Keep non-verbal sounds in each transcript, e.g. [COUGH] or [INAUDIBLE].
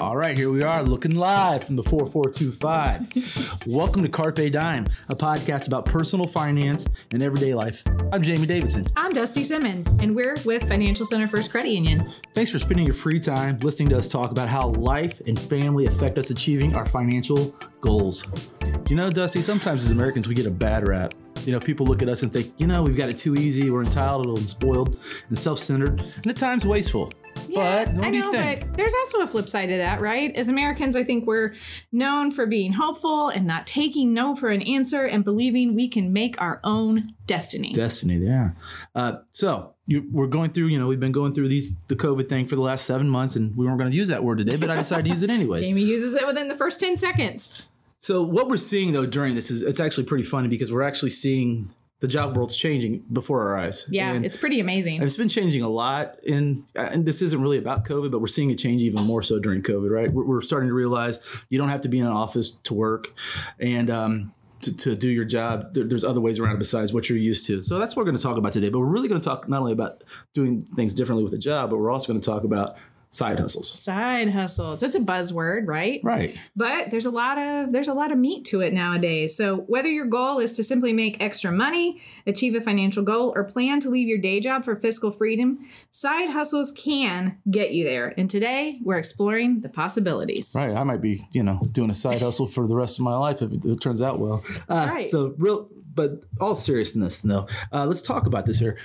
All right, here we are looking live from the 4425. [LAUGHS] Welcome to Carpe Dime, a podcast about personal finance and everyday life. I'm Jamie Davidson. I'm Dusty Simmons, and we're with Financial Center First Credit Union. Thanks for spending your free time listening to us talk about how life and family affect us achieving our financial goals. You know, Dusty, sometimes as Americans we get a bad rap. You know, people look at us and think, you know, we've got it too easy, we're entitled and spoiled and self centered, and at times wasteful. But what I know, but there's also a flip side to that, right? As Americans, I think we're known for being hopeful and not taking no for an answer and believing we can make our own destiny. Destiny, yeah. Uh, so you, we're going through, you know, we've been going through these the COVID thing for the last seven months, and we weren't going to use that word today, but I decided to use it anyway. [LAUGHS] Jamie uses it within the first 10 seconds. So what we're seeing though during this is it's actually pretty funny because we're actually seeing the job world's changing before our eyes. Yeah, And it's pretty amazing. it's been changing a lot, and and this isn't really about COVID, but we're seeing it change even more so during COVID. Right? We're, we're starting to realize you don't have to be in an office to work, and um, to, to do your job. There, there's other ways around it besides what you're used to. So that's what we're going to talk about today. But we're really going to talk not only about doing things differently with a job, but we're also going to talk about side hustles. Side hustles. It's a buzzword, right? Right. But there's a lot of there's a lot of meat to it nowadays. So whether your goal is to simply make extra money, achieve a financial goal, or plan to leave your day job for fiscal freedom, side hustles can get you there. And today we're exploring the possibilities. Right. I might be, you know, doing a side hustle for the rest of my life if it, turns out well. Uh, right. So real, but all seriousness, though, uh, let's talk about this here.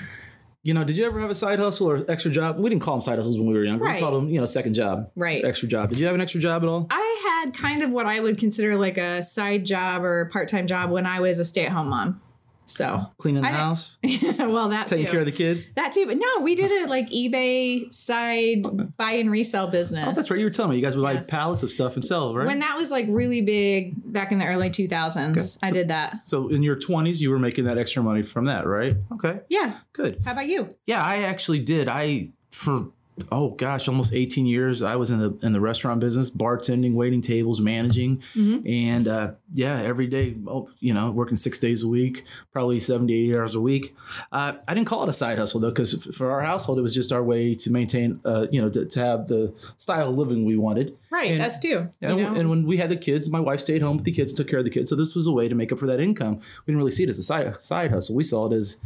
You know, did you ever have a side hustle or extra job? We didn't call them side hustles when we were younger. Right. We called them, you know, second job, Right. extra job. Did you have an extra job at all? I had kind of what I would consider like a side job or part-time job when I was a stay-at-home mom. So, Cleaning the I- house, [LAUGHS] well, that taking too. care of the kids. that too, but no, we did it like eBay side oh, buy and resell business. Oh, that's right. You were telling me you guys would buy Yeah. pallets of stuff and sell, right? When that was like really big back in the early 2000s, I did that. so in your 20s, you were making that extra money from that, right? Okay, Yeah. good. How about you? Yeah, I actually did. I for oh gosh, almost 18 years I was in the in the restaurant business, bartending, waiting tables, managing. And uh, yeah, every day, oh, you know, working 6 days a week, probably 70 80 hours a week. Uh, I didn't call it a side hustle though cuz for our household it was just our way to maintain uh, you know, to, to have the style of living we wanted. Right, And- us too. And, you know? and when we had the kids, my wife stayed home with the kids and took care of the kids. So this was a way to make up for that income. We didn't really see it as a side, side hustle. We saw it as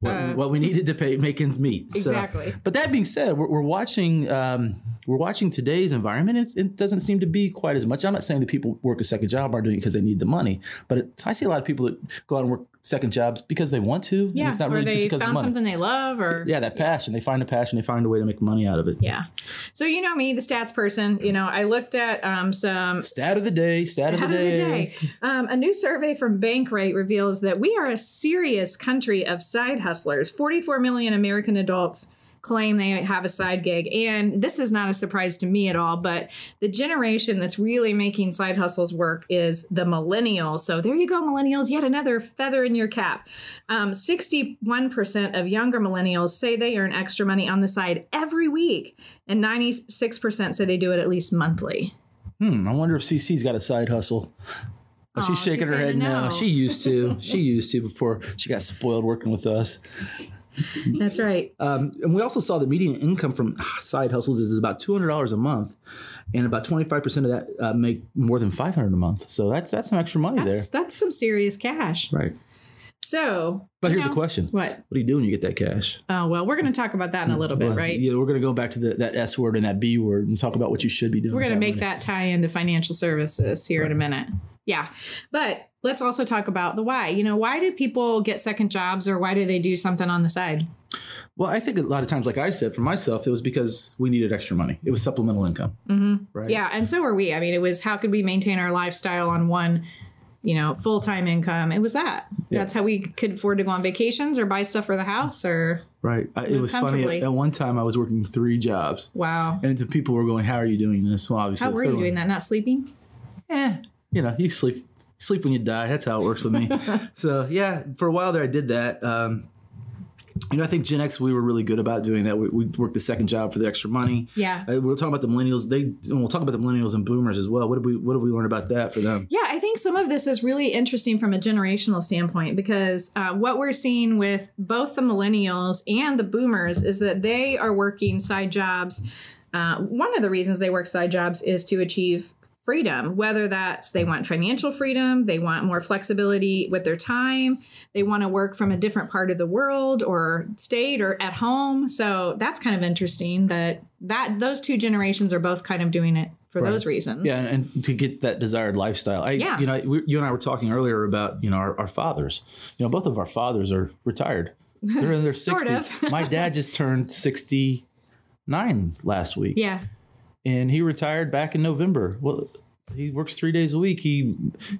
what, Uh, what we needed to pay make ends meet. So- Exactly. but that being said, we're, we're watching um, we're watching today's environment. It's, it doesn't seem to be quite as much. I'm not saying that people work a second job are doing it because they need the money, but it, I see a lot of people that go out and work second jobs because they want to. yeah, it's not or really just they because of found money. something they love or Yeah, that passion. They find a passion. They find a way to make money out of it. Yeah. So you know me, the stats person. You know, I looked at um, some Stat of the day. Stat, of the Out day. Um, a new survey from Bankrate reveals that we are a serious country of side hustlers. 44 million American adults claim they have a side gig. And this is not a surprise to me at all, but the generation that's really making side hustles work is the millennials. So there you go, millennials, yet another feather in your cap. Um, 61% of younger millennials say they earn extra money on the side every week, and 96% say they do it at least monthly. Hmm, I wonder if CC's got a side hustle. Oh, she's shaking she's her head no. She used to. she used to before she got spoiled working with us. That's [LAUGHS] right. Um, and we also saw the median income from side hustles is about two hundred dollars a month, and about twenty five percent of that uh, make more than five hundred a month. So that's that's some extra money That's, that's some serious cash. right? So, But here's know, a question: What? What do you do when you get that cash? Oh, well, we're going to talk about that in a little bit, Well, right? Yeah, we're going to go back to the, that S word and that B word and talk about what you should be doing. We're going to make money. that tie into financial services here in a minute. Yeah. But let's also talk about the why. You know, why do people get second jobs or why do they do something on the side? Well, I think a lot of times, like I said, for myself, it was because we needed extra money. It was supplemental income, mm-hmm. right? Yeah. And so were we. I mean, it was how could we maintain our lifestyle on one, you know, full time income? It was that. Yeah. That's how we could afford to go on vacations or buy stuff for the house or, Right. I, it was funny. At, at one time, I was working three jobs, wow. and the people were going, "How are you doing this?" Well, obviously, How were you one- doing that? Not sleeping? Eh, you know, you sleep sleep when you die. That's how it works with me. [LAUGHS] so yeah, for a while there, I did that. Um, you know, I think Gen X we were really good about doing that. We, we worked the second job for the extra money. Yeah. Uh, we were talking about the millennials. They and we'll talk about the millennials and boomers as well. What did we What did we learn about that for them? Yeah, I think some of this is really interesting from a generational standpoint because uh, what we're seeing with both the millennials and the boomers is that they are working side jobs. uh, one of the reasons they work side jobs is to achieve freedom, whether that's they want financial freedom, they want more flexibility with their time, they want to work from a different part of the world or state or at home. So that's kind of interesting that that those two generations are both kind of doing it for Right. those reasons. Yeah, and, to get that desired lifestyle. I, Yeah. you know, we, you and I were talking earlier about you know our, our fathers. You know, both of our fathers are retired. They're in their [LAUGHS] Sort sixties. of. [LAUGHS] My dad just turned sixty nine last week, Yeah. And he retired back in November. Well, he works three days a week. He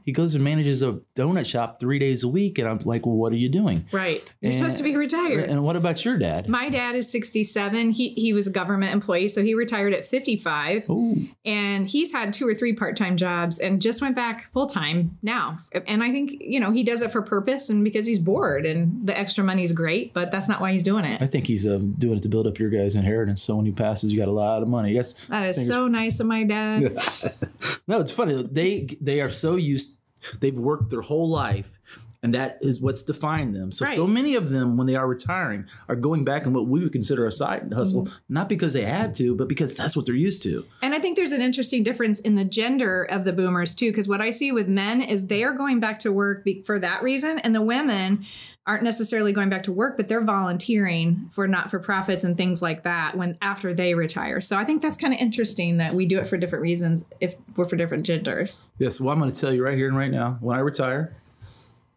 he goes and manages a donut shop three days a week, and I'm like, well, what are you doing? Right. You're And- supposed to be retired. And what about your dad? My dad is 67. He he was a government employee, so he retired at 55. Oh, And he's had two or three part-time jobs and just went back full-time now. And I think, you know, he does it for purpose and because he's bored and the extra money's great, but that's not why he's doing it. I think he's um, doing it to build up your guys' inheritance. So when he passes, you got a lot of money. Yes. That is so nice of my dad. No, [LAUGHS] [LAUGHS] it's funny. They they are so used. They've worked their whole life, and that is what's defined them. So so many of them, when they are retiring, are going back in what we would consider a side hustle, Mm-hmm. not because they had to, but because that's what they're used to. And I think there's an interesting difference in the gender of the boomers too, because what I see with men is they are going back to work for that reason, and the women aren't necessarily going back to work, but they're volunteering for not for profits and things like that when after they retire. So I think that's kind of interesting that we do it for different reasons if we're for different genders. Yes. Well, I'm going to tell you right here and right now. When I retire,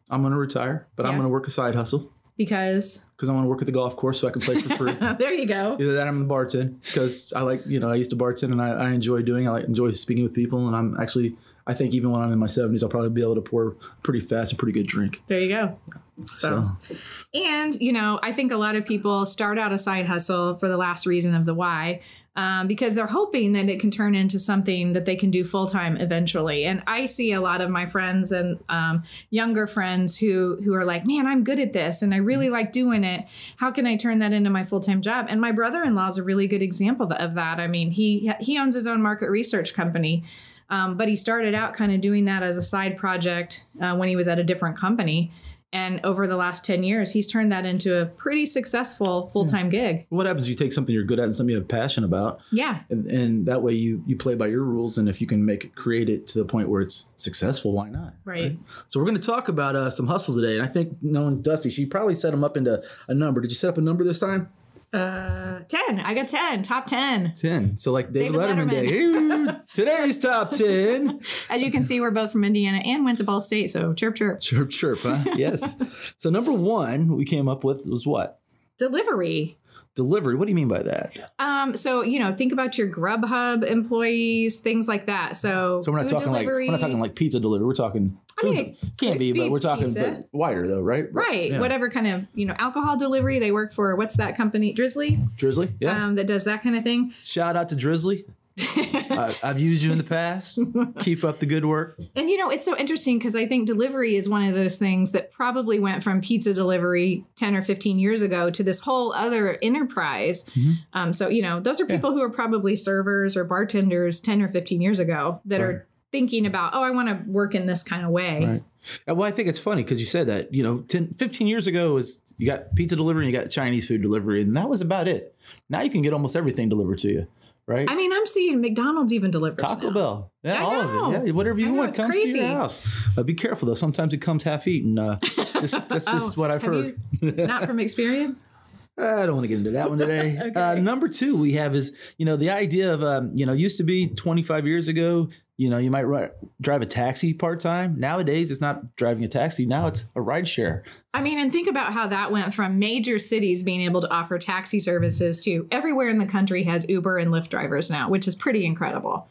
I'm going to retire, but I'm going to work a side hustle Because because I want to work at the golf course so I can play for free. [LAUGHS] there you go. Either that, I'm a bartend because I like, you know, I used to bartend and I, I enjoy doing. I like enjoy speaking with people, and I'm actually, I think even when I'm in my 70s, I'll probably be able to pour pretty fast a pretty good drink. There you go. So, So, and you know, I think a lot of people start out a side hustle for the last reason of the why, um, because they're hoping that it can turn into something that they can do full time eventually. And I see a lot of my friends and um, younger friends who who are like, "Man, I'm good at this, and I really like doing it. How can I turn that into my full time job?" And my brother in law is a really good example of that. I mean, he he owns his own market research company. Um, but he started out kind of doing that as a side project uh, when he was at a different company. And over the last 10 years, he's turned that into a pretty successful full time gig. what happens? if You take something you're good at and something you have passion about, Yeah. and, and that way you you play by your rules. And if you can make it, create it to the point where it's successful, why not? Right. So we're going to talk about uh, some hustles today, and I think knowing Dusty, she probably set them up into a number. Did you set up a number this time? Uh, 10. I got 10. Top 10. Ten. So like David, David Letterman, Letterman. Day. Today's top [LAUGHS] ten. As you can see, we're both from Indiana and went to Ball State. So chirp, chirp. Chirp, chirp, huh? [LAUGHS] Yes. so number one we came up with was what? Delivery. Delivery. What do you mean by that? Um, so you know, think about your Grubhub employees, things like that. So, So we're not talking like we're not talking like pizza delivery. We're talking. I mean, it can't could be, but be we're talking but wider though, right? right, Yeah. whatever kind of you know alcohol delivery. They work for what's that company, Drizly, Drizly. Yeah. um, that does that kind of thing. Shout out to Drizly. I, [LAUGHS] I've used you in the past. Keep up the good work. And you know, it's so interesting because I think delivery is one of those things that probably went from pizza delivery 10 or 15 years ago to this whole other enterprise. Mm-hmm. Um, so, you know, those are people who are probably servers or bartenders 10 or 15 years ago that Right. are thinking about, oh, I want to work in this kind of way. Right. Uh, Well, I think it's funny because you said that, you know, 10, 15 years ago was you got pizza delivery and you got Chinese food delivery, and that was about it. Now you can get almost everything delivered to you, right? I mean, I'm seeing McDonald's even delivers. Taco now. Bell. Yeah, I all know. of it. Yeah, whatever you I want comes crazy. to your house. Uh, be careful though. Sometimes it comes half eaten. Uh, just, that's just Oh, what I've heard. you- not from experience. [LAUGHS] I don't want to get into that one today. [LAUGHS] uh, number two we have is, you know, the idea of, um, you know, used to be 25 years ago, you know, you might ri- drive a taxi part time. Nowadays, it's not driving a taxi. Now it's a ride share. I mean, and think about how that went from major cities being able to offer taxi services to everywhere in the country has Uber and Lyft drivers now, which is pretty incredible.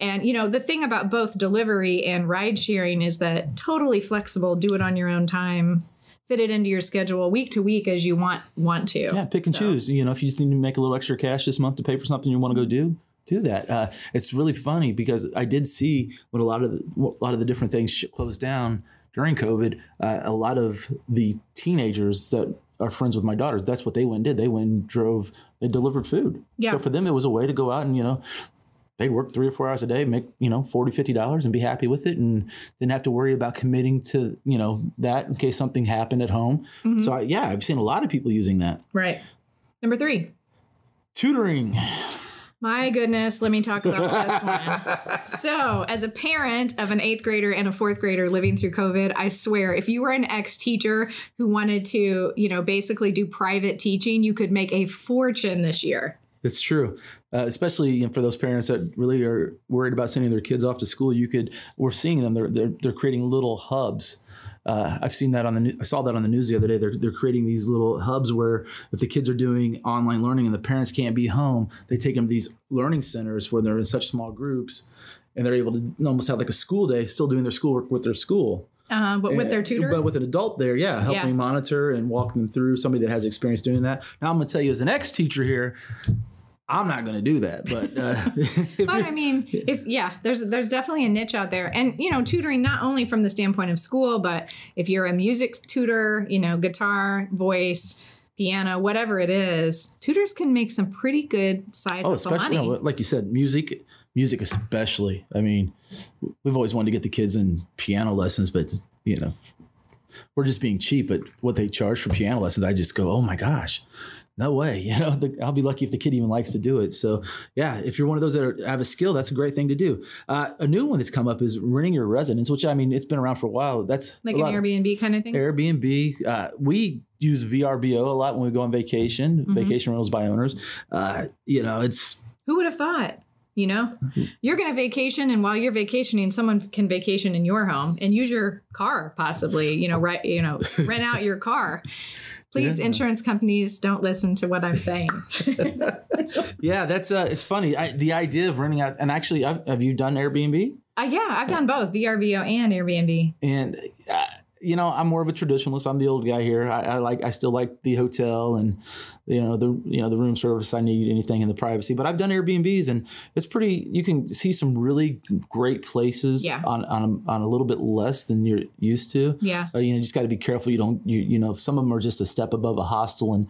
And you know, the thing about both delivery and ride sharing is that totally flexible, do it on your own time, fit it into your schedule week to week as you want want to. Yeah, pick and So- choose. You know, if you just need to make a little extra cash this month to pay for something you want to go do, do that. Uh, it's really funny because I did see when a lot of the, a lot of the different things closed down during COVID. Uh, a lot of the teenagers that are friends with my daughters, that's what they went and did. They went and drove. They delivered food. Yeah. So for them, it was a way to go out and you know. They'd work three or four hours a day, make, you know, 40 $50 and be happy with it and didn't have to worry about committing to, you know, that in case something happened at home. Mm-hmm. So I, yeah, I've seen a lot of people using that. Right. Number three. Tutoring. My goodness, let me talk about this [LAUGHS] one. So, as a parent of an eighth grader and a fourth grader living through COVID, I swear, if you were an ex teacher who wanted to, you know, basically do private teaching, you could make a fortune this year. It's true, uh, especially for those parents that really are worried about sending their kids off to school. You could, we're seeing them. They're they're, they're creating little hubs. Uh, I've seen that on the. I saw that on the news the other day. They're they're creating these little hubs where if the kids are doing online learning and the parents can't be home, they take them to these learning centers where they're in such small groups, and they're able to almost have like a school day, still doing their schoolwork with their school. Uh, but with their tutor, but with an adult there, yeah, helping Yeah. monitor and walk them through somebody that has experience doing that. Now I'm going to tell you, as an ex teacher here, I'm not going to do that. But uh, [LAUGHS] [LAUGHS] But I mean, if yeah, there's there's definitely a niche out there, and you know, tutoring not only from the standpoint of school, but if you're a music tutor, you know, guitar, voice, piano, whatever it is, tutors can make some pretty good side oh, especially no, like you said, music, music especially. I mean, we've always wanted to get the kids in piano lessons, but you know, we're just being cheap But what they charge for piano lessons. I just go, oh my gosh. No way, [LAUGHS] you know. The, I'll be lucky if the kid even likes to do it. So, yeah, if you're one of those that are, have a skill, that's a great thing to do. Uh, a new one that's come up is renting your residence, which I mean, it's been around for a while. That's like an Airbnb kind of thing. Airbnb. Uh, we use VRBO a lot when we go on vacation, Mm-hmm. vacation rentals by owners. Uh, you know, it's Who would have thought? You know, Mm-hmm. you're going to vacation, and while you're vacationing, someone can vacation in your home and use your car, possibly. You know, right? You know, rent out your car. [LAUGHS] Please, Yeah. insurance companies, don't listen to what I'm saying. [LAUGHS] [LAUGHS] yeah, that's uh, it's funny. I, the idea of renting out, and actually, I've, have you done Airbnb? Uh, yeah, I've done both VRBO and Airbnb. And uh, you know, I'm more of a traditionalist. I'm the old guy here. I, I like, I still like the hotel and you know the you know the room service. I need anything in the privacy, but I've done Airbnbs, and it's pretty. You can see some really great places Yeah. on on a, on a little bit less than you're used to. Yeah. Uh, you know, you just got to be careful. You don't, you you know, some of them are just a step above a hostel, and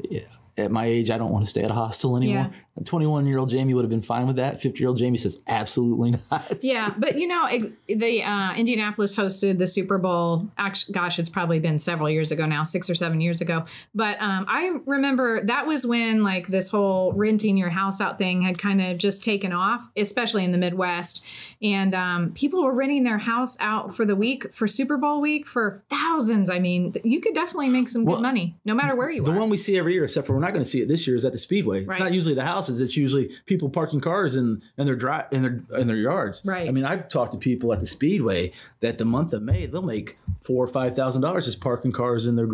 yeah, at my age, I don't want to stay at a hostel anymore. Yeah. 21 year old Jamie would have been fine with that. 50 year old Jamie says absolutely not. [LAUGHS] Yeah, but you know, the uh, Indianapolis hosted the Super Bowl. Actually, gosh, it's probably been several years ago now, six or seven years ago. But um, I remember that was when like this whole renting your house out thing had kind of just taken off, especially in the Midwest, and um, people were renting their house out for the week for Super Bowl week for thousands. I mean, you could definitely make some good Well, money, no matter where you The are. The one we see every year, except for we're not going to see it this year, is at the Speedway. It's Right. not usually the houses; it's usually people parking cars in in their dri- in their in their yards. Right. I mean, I've talked to people at the Speedway that the month of May they'll make four or five thousand dollars just parking cars in their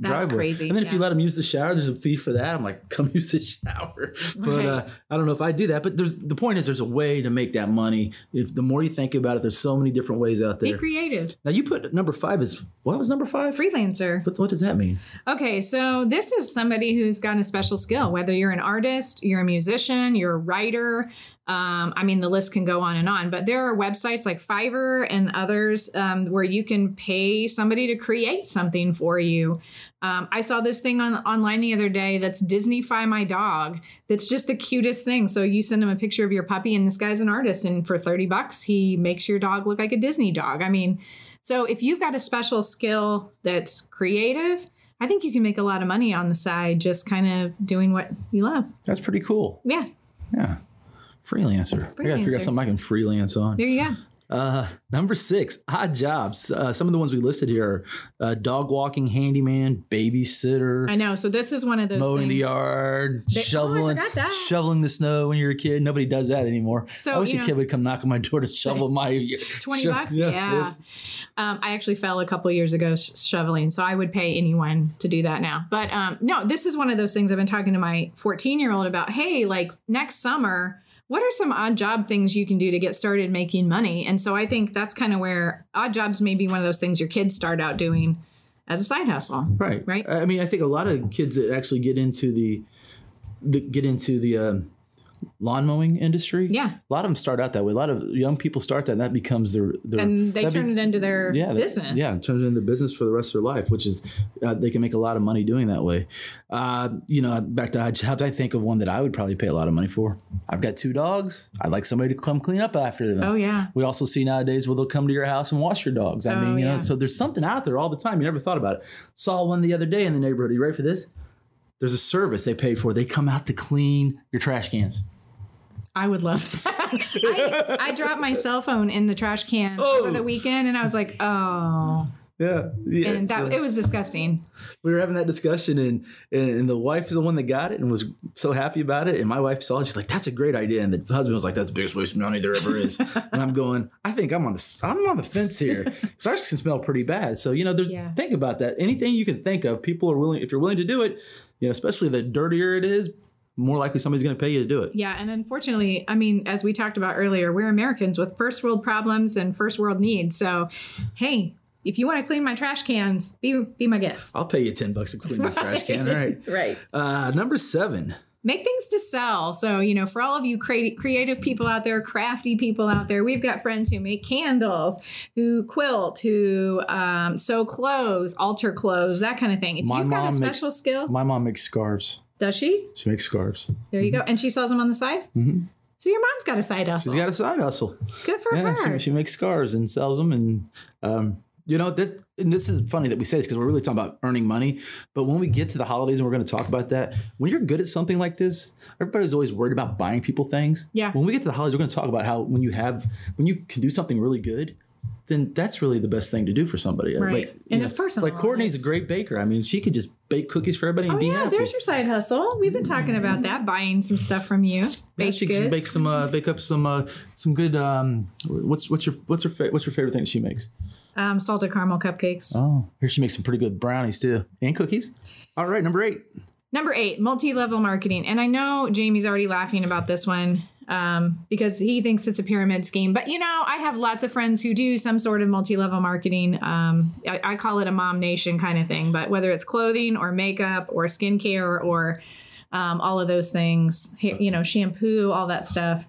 driveway. crazy, And then if you let them use the shower, there's a fee for that. I'm like, [LAUGHS] come use the shower. But Right. uh, I don't know if I do that. But there's the point is there's a way to make that money. If the more you think about it, there's so many different ways out there. Be creative, Now you put number five is what was number five? freelancer. But what does that mean? Okay, so this is somebody who's got a special skill, whether you're an artist, you're a musician, you're a writer. Um, I mean, the list can go on and on, but there are websites like Fiverr and others um, where you can pay somebody to create something for you. Um, I saw this thing on online the other day that's Disneyfy my dog. That's just the cutest thing. So you send him a picture of your puppy, and this guy's an artist, and for thirty bucks, he makes your dog look like a Disney dog. I mean, so if you've got a special skill that's creative, I think you can make a lot of money on the side just kind of doing what you love. That's pretty cool. Yeah, Yeah. Freelancer. I gotta figure out something I can freelance on. there you go. Uh, number six, odd jobs. Uh, some of the ones we listed here are uh, dog walking handyman, babysitter, I know. So this is one of those mowing the yard, They- oh, shoveling, forgot that. shoveling the snow when you're a kid. Nobody does that anymore. So, I wish a know- kid would come knock on my door to shovel my 20 sho- [LAUGHS] bucks? Yeah. yes. Um, I actually fell a couple years ago sh- shoveling, so I would pay anyone to do that now. But um, no, this is one of those things I've been talking to my 14 year old about. Hey, like next summer, what are some odd job things you can do to get started making money? And so I think that's kind of where odd jobs may be one of those things your kids start out doing as a side hustle. Right. Right. I mean, I think a lot of kids that actually get into the, the get into the um, lawn mowing industry. Yeah. A lot of them start out that way. A lot of young people start that, and that becomes their their. And they that be- turn it into their yeah, that- business. yeah, it turns it into business for the rest of their life, which is uh, they can make a lot of money doing that way. Uh, you know, back to jobs, I think of one that I would probably pay a lot of money for. I've got two dogs. I'd like somebody to come clean up after them. Oh, yeah. We also see nowadays where they'll come to your house and wash your dogs. I Oh, mean, you know, so there's something out there all the time. You never thought about it. Saw one the other day in the neighborhood. Are you ready for this? There's a service they paid for. They come out to clean your trash cans. I would love [LAUGHS] that. I, I dropped my cell phone in the trash can Oh. over the oh. weekend, and I was like, "Oh," Yeah, yeah. and that so- it was disgusting. we were having that discussion, and and the wife is the one that got it and was so happy about it. And my wife saw it, she's like, "That's a great idea." And the husband was like, "That's the biggest waste of money there ever is." [LAUGHS] and I'm going, "I think I'm on the I'm on the fence here [LAUGHS] because ours can smell pretty bad." So you know, there's Yeah. think about that. Anything you can think of, people are willing. If you're willing to do it, you know, especially the dirtier it is, more likely somebody's going to pay you to do it. Yeah, and unfortunately, I mean, as we talked about earlier, we're Americans with first world problems and first world needs. So, hey, if you want to clean my trash cans, be be my guest. I'll pay you ten bucks to clean my trash can. All right. [LAUGHS] Right. Uh, number seven. Make things to sell. So, you know, for all of you crea- creative people out there, crafty people out there, we've got friends who make candles, who quilt, who um, sew clothes, alter clothes, that kind of thing. If My you've got a special makes- skill, My mom makes scarves. does she? She makes scarves. There you go. And she sells them on the side? Mm-hmm. So your mom's got a side hustle. She's got a side hustle. Good for Yeah, her. she, she makes scarves and sells them, and um, you know this. And this is funny that we say this because we're really talking about earning money. But when we get to the holidays, and we're going to talk about that, when you're good at something like this, everybody's always worried about buying people things. Yeah. When we get to the holidays, we're going to talk about how when you have when you can do something really good. Then that's really the best thing to do for somebody. Right. Like, And it's personal. Like Courtney's a great baker. I mean, she could just bake cookies for everybody and Oh be yeah, happy. there's your side hustle. We've been talking about that, buying some stuff from you. Yeah, she can bake some, uh, bake up some, uh, some good. Um, what's what's your what's her fa- what's your favorite thing that she makes? um, salted caramel cupcakes. Oh, here she makes some pretty good brownies too, and cookies. All right, number eight. Number eight, multi-level marketing. And I know Jamie's already laughing about this one um, because he thinks it's a pyramid scheme. But you know, I have lots of friends who do some sort of multi-level marketing. Um, I, I call it a mom nation kind of thing. But whether it's clothing or makeup or skincare or um, all of those things, you know, shampoo, all that stuff.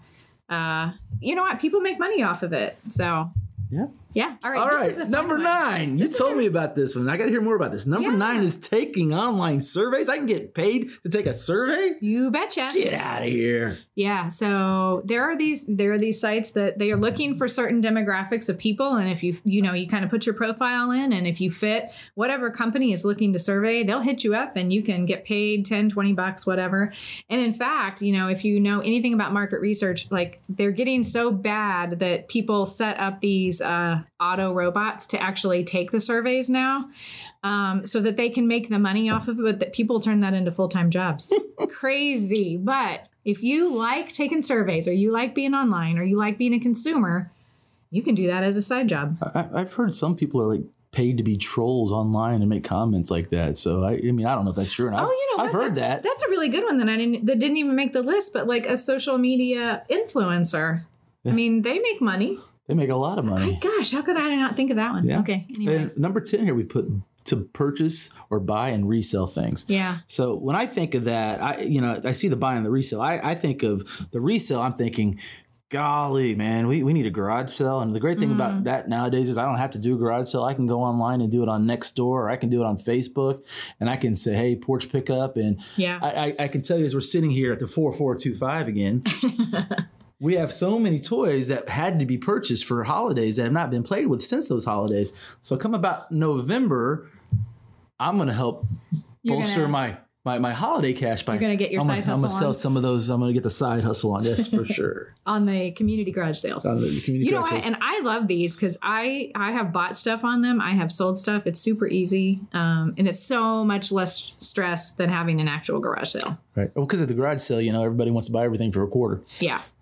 Uh, you know what? People make money off of it. So Yeah. Yeah. All right. All this right, is a fun number one. nine. You This is told a- me about this one. I got to hear more about this. Number Yeah. nine is taking online surveys. I can get paid to take a survey. You betcha. Get out of here. Yeah, so there are these there are these sites that they are looking for certain demographics of people and if you you know you kind of put your profile in and if you fit whatever company is looking to survey, they'll hit you up and you can get paid 10, 20 bucks whatever. And in fact, you know, if you know anything about market research, like they're getting so bad that people set up these uh auto robots to actually take the surveys now. Um, so that they can make the money off of it, but that people turn that into full time jobs. [LAUGHS] Crazy. But if you like taking surveys or you like being online or you like being a consumer, you can do that as a side job. I, I've heard some people are like paid to be trolls online and make comments like that. So I, I mean, I don't know if that's true or not. Oh, you know, I've what? heard that's, that. That's a really good one that I didn't that didn't even make the list, but like a social media influencer. I mean, they make money. They make a lot of money. Gosh, how could I not think of that one? Yeah. Okay. Anyway. And number 10 here, we put to purchase or buy and resell things. yeah. So when I think of that, I you know I see the buy and the resale. I, I think of the resale. I'm thinking, golly, man, we, we need a garage sale. And the great thing Mm. about that nowadays is I don't have to do a garage sale. I can go online and do it on Nextdoor, or I can do it on Facebook, and I can say, hey, porch pickup. And Yeah. I, I, I can tell you as we're sitting here at the four four two five again. [LAUGHS] We have so many toys that had to be purchased for holidays that have not been played with since those holidays. So come about November, I'm going to help You're bolster gonna- my, my my holiday cash by You're gonna get your I'm side gonna, I'm hustle gonna sell on? some of those. I'm gonna get the side hustle on this for [LAUGHS] sure. on the community garage sales. On the community you know what? sales. And I love these because I I have bought stuff on them. I have sold stuff. It's super easy, um, and it's so much less stress than having an actual garage sale. right. Well, because at the garage sale, you know, everybody wants to buy everything for a quarter. Yeah, [LAUGHS]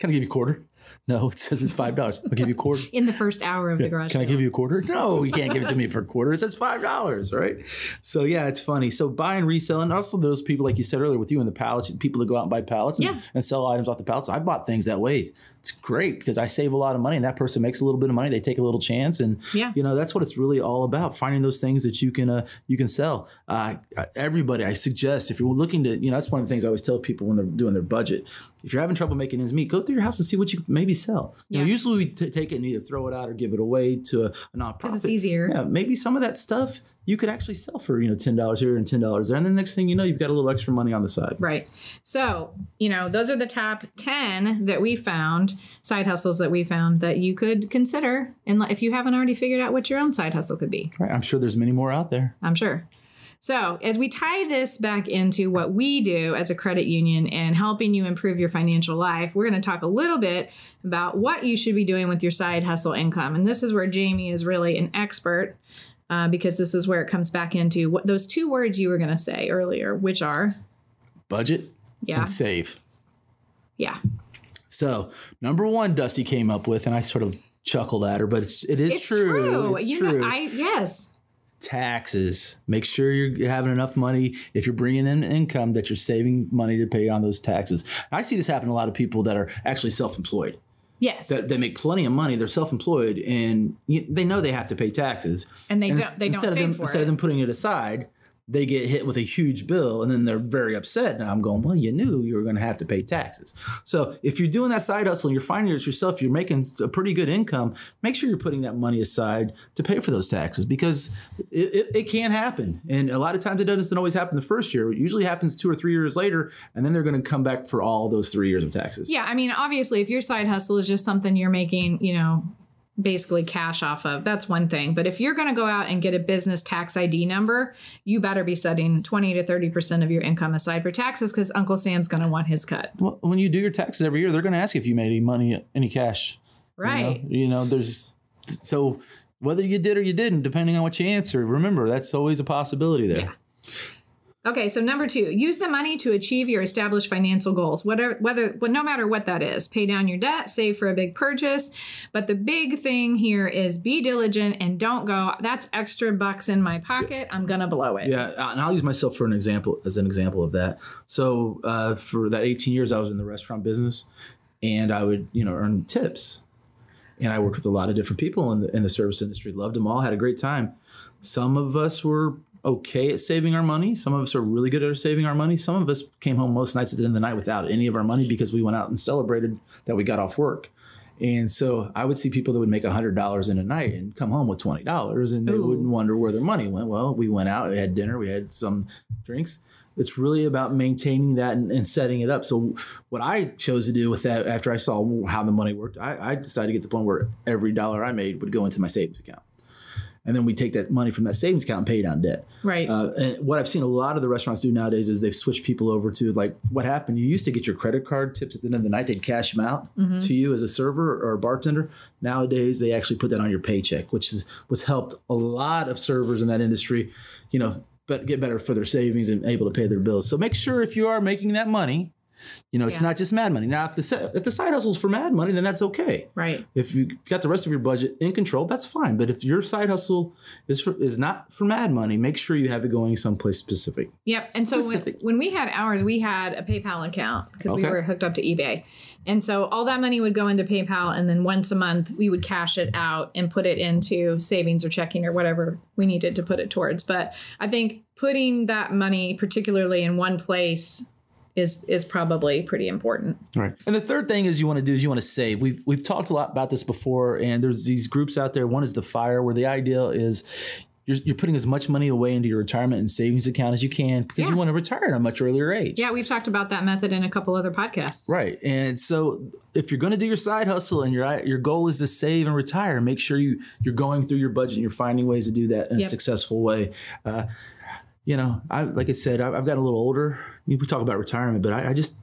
Can I give you a quarter? No, it says it's five dollars. I'll give you a quarter. in the first hour of the garage Can I give you a quarter? No, you can't give it to me for a quarter. It says five dollars, right? So yeah, it's funny. So buy and resell, and also those people, like you said earlier, with you in the pallets, people that go out and buy pallets and, Yeah. and sell items off the pallets. I've bought things that way. It's great because I save a lot of money, and that person makes a little bit of money. They take a little chance, and Yeah. you know that's what it's really all about: finding those things that you can uh, you can sell. Uh, everybody, I suggest if you're looking to, you know, that's one of the things I always tell people when they're doing their budget. If you're having trouble making ends meet, go through your house and see what you maybe sell. You know, usually we t- take it and either throw it out or give it away to a, a nonprofit. because it's easier. Yeah, maybe some of that stuff you could actually sell for you know ten dollars here and ten dollars there, and then the next thing you know, you've got a little extra money on the side. Right. So, you know, those are the top 10 that we found, side hustles that we found that you could consider. And if you haven't already figured out what your own side hustle could be, Right. I'm sure there's many more out there. I'm sure. So, as we tie this back into what we do as a credit union and helping you improve your financial life, we're going to talk a little bit about what you should be doing with your side hustle income. And this is where Jamie is really an expert uh, because this is where it comes back into what those two words you were going to say earlier, which are Budget yeah, and save. yeah, So number one, Dusty came up with, and I sort of chuckled at her, but it's it is it's true. true. It's you true. know, I yes, taxes. Make sure you're having enough money if you're bringing in income that you're saving money to pay on those taxes. I see this happen to a lot of people that are actually self-employed. Yes, That they make plenty of money. They're self-employed and you, they know they have to pay taxes. and they And don't they don't instead of save them, for instead it. of them putting it aside, they get hit with a huge bill and then they're very upset. And I'm going, well, you knew you were going to have to pay taxes. So if you're doing that side hustle and you're finding it yourself, you're making a pretty good income, make sure you're putting that money aside to pay for those taxes because it, it, it can happen. And a lot of times it doesn't always happen the first year. It usually happens two or three years later. And then they're going to come back for all those three years of taxes. Yeah, I mean, obviously, if your side hustle is just something you're making, you know, basically cash off of, that's one thing. But if you're going to go out and get a business tax ID number, you better be setting 20 to 30% of your income aside for taxes because Uncle Sam's going to want his cut. Well, when you do your taxes every year, they're going to ask if you made any money, any cash. You know? Right. You know, there's so whether you did or you didn't, depending on what you answer, remember that's always a possibility there. Yeah. Okay, so number two, use the money to achieve your established financial goals, whatever, whether, well, no matter what that is. Pay down your debt, save for a big purchase. But the big thing here is be diligent and don't go, that's extra bucks in my pocket. I'm to blow it. Yeah, and I'll use myself for an example as an example of that. So uh, for that 18 years, I was in the restaurant business, and I would you know earn tips, and I worked with a lot of different people in the in the service industry. Loved them all, had a great time. Some of us were okay at saving our money. Some of us are really good at saving our money. Some of us came home most nights at the end of the night without any of our money because we went out and celebrated that we got off work. And so I would see people that would make $100 in a night and come home with $20 and they Ooh. wouldn't wonder where their money went. Well, we went out, we had dinner, we had some drinks. It's really about maintaining that and, and setting it up. So what I chose to do with that after I saw how the money worked, I, I decided to get to the point where every dollar I made would go into my savings account. And then we take that money from that savings account and pay down debt. Right. Uh, and what I've seen a lot of the restaurants do nowadays is they've switched people over to like what happened. You used to get your credit card tips at the end of the night; they'd cash them out to you as a server or a bartender. Nowadays, they actually put that on your paycheck, which is what's helped a lot of servers in that industry, you know, but get better for their savings and able to pay their bills. So make sure if you are making that money, you know, it's Yeah. not just mad money. Now, if the if the side hustle's for mad money, then that's okay. right. If you got the rest of your budget in control, that's fine. But if your side hustle is for, is not for mad money, make sure you have it going someplace specific. Yep. And so when, when we had ours, we had a PayPal account because we were hooked up to eBay. And so all that money would go into PayPal. And then once a month, we would cash it out and put it into savings or checking or whatever we needed to put it towards. But I think putting that money, particularly in one place, is is probably pretty important. Right. And the third thing is you want to do is you want to save. We've we've talked a lot about this before, and there's these groups out there. One is the Fire, where the idea is you're, you're putting as much money away into your retirement and savings account as you can because Yeah. you want to retire at a much earlier age. Yeah, we've talked about that method in a couple other podcasts. Right. And so if you're going to do your side hustle and your your goal is to save and retire, make sure you you're going through your budget and you're finding ways to do that in a successful way. Uh, you know, I like I said, I- I've gotten a little older. We talk about retirement, but I, I just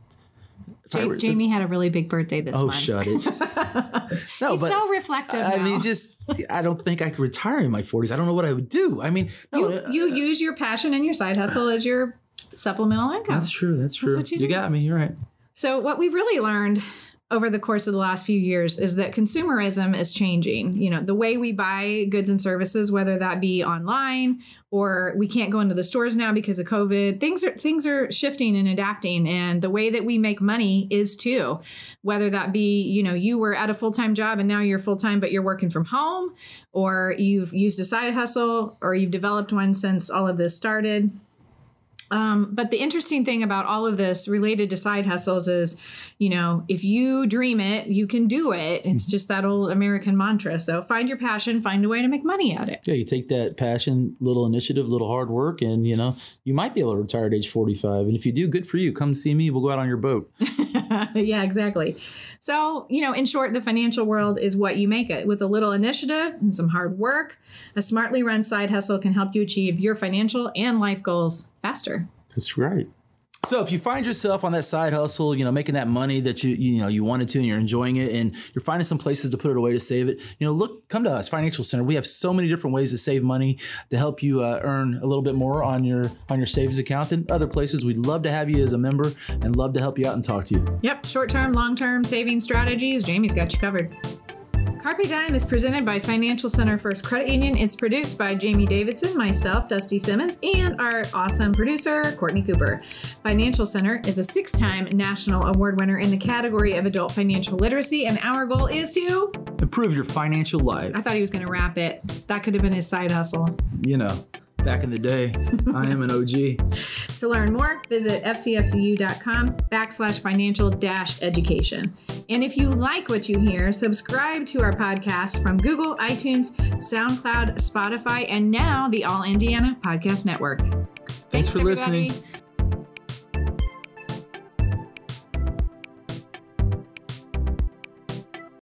I Ja- Jamie had a really big birthday this Oh, month. shut it. [LAUGHS] no, He's but so reflective I now. mean, just I don't think I could retire in my 40s. I don't know what I would do. I mean, no, you, uh, you use your passion and your side hustle as your supplemental income. that's true. That's true. what you you got me. You're right. So, what we've really learned over the course of the last few years is that consumerism is changing. You know, the way we buy goods and services, whether that be online or we can't go into the stores now because of COVID, things are things are shifting and adapting and the way that we make money is too. Whether that be, you know, you were at a full-time job and now you're full-time but you're working from home or you've used a side hustle or you've developed one since all of this started Um, but the interesting thing about all of this related to side hustles is, you know, if you dream it, you can do it. It's Mm-hmm. just that old American mantra. So find your passion, find a way to make money at it. Yeah, you take that passion, little initiative, little hard work, and you know you might be able to retire at age forty-five. And if you do, good for you. Come see me. We'll go out on your boat. [LAUGHS] yeah, exactly. So, you know, in short, the financial world is what you make it. With a little initiative and some hard work, a smartly run side hustle can help you achieve your financial and life goals faster. That's right. So if you find yourself on that side hustle, you know, making that money that you you know you wanted to and you're enjoying it and you're finding some places to put it away to save it, you know, look come to us, Financial Center. We have so many different ways to save money to help you uh, earn a little bit more on your on your savings account and other places. We'd love to have you as a member and love to help you out and talk to you. Yep, short term, long term saving strategies. Jamie's got you covered. Carpe Dime is presented by Financial Center First Credit Union. It's produced by Jamie Davidson, myself, Dusty Simmons, and our awesome producer, Courtney Cooper. Financial Center is a six time national award winner in the category of adult financial literacy, and our goal is to. Improve your financial life. I thought he was going to wrap it. That could have been his side hustle. You know, back in the day, I am an OG. [LAUGHS] To learn more, visit fcfcu.com backslash financial dash education. And if you like what you hear, subscribe to our podcast from Google, iTunes, SoundCloud, Spotify, and now the All Indiana Podcast Network. Thanks for everybody. listening.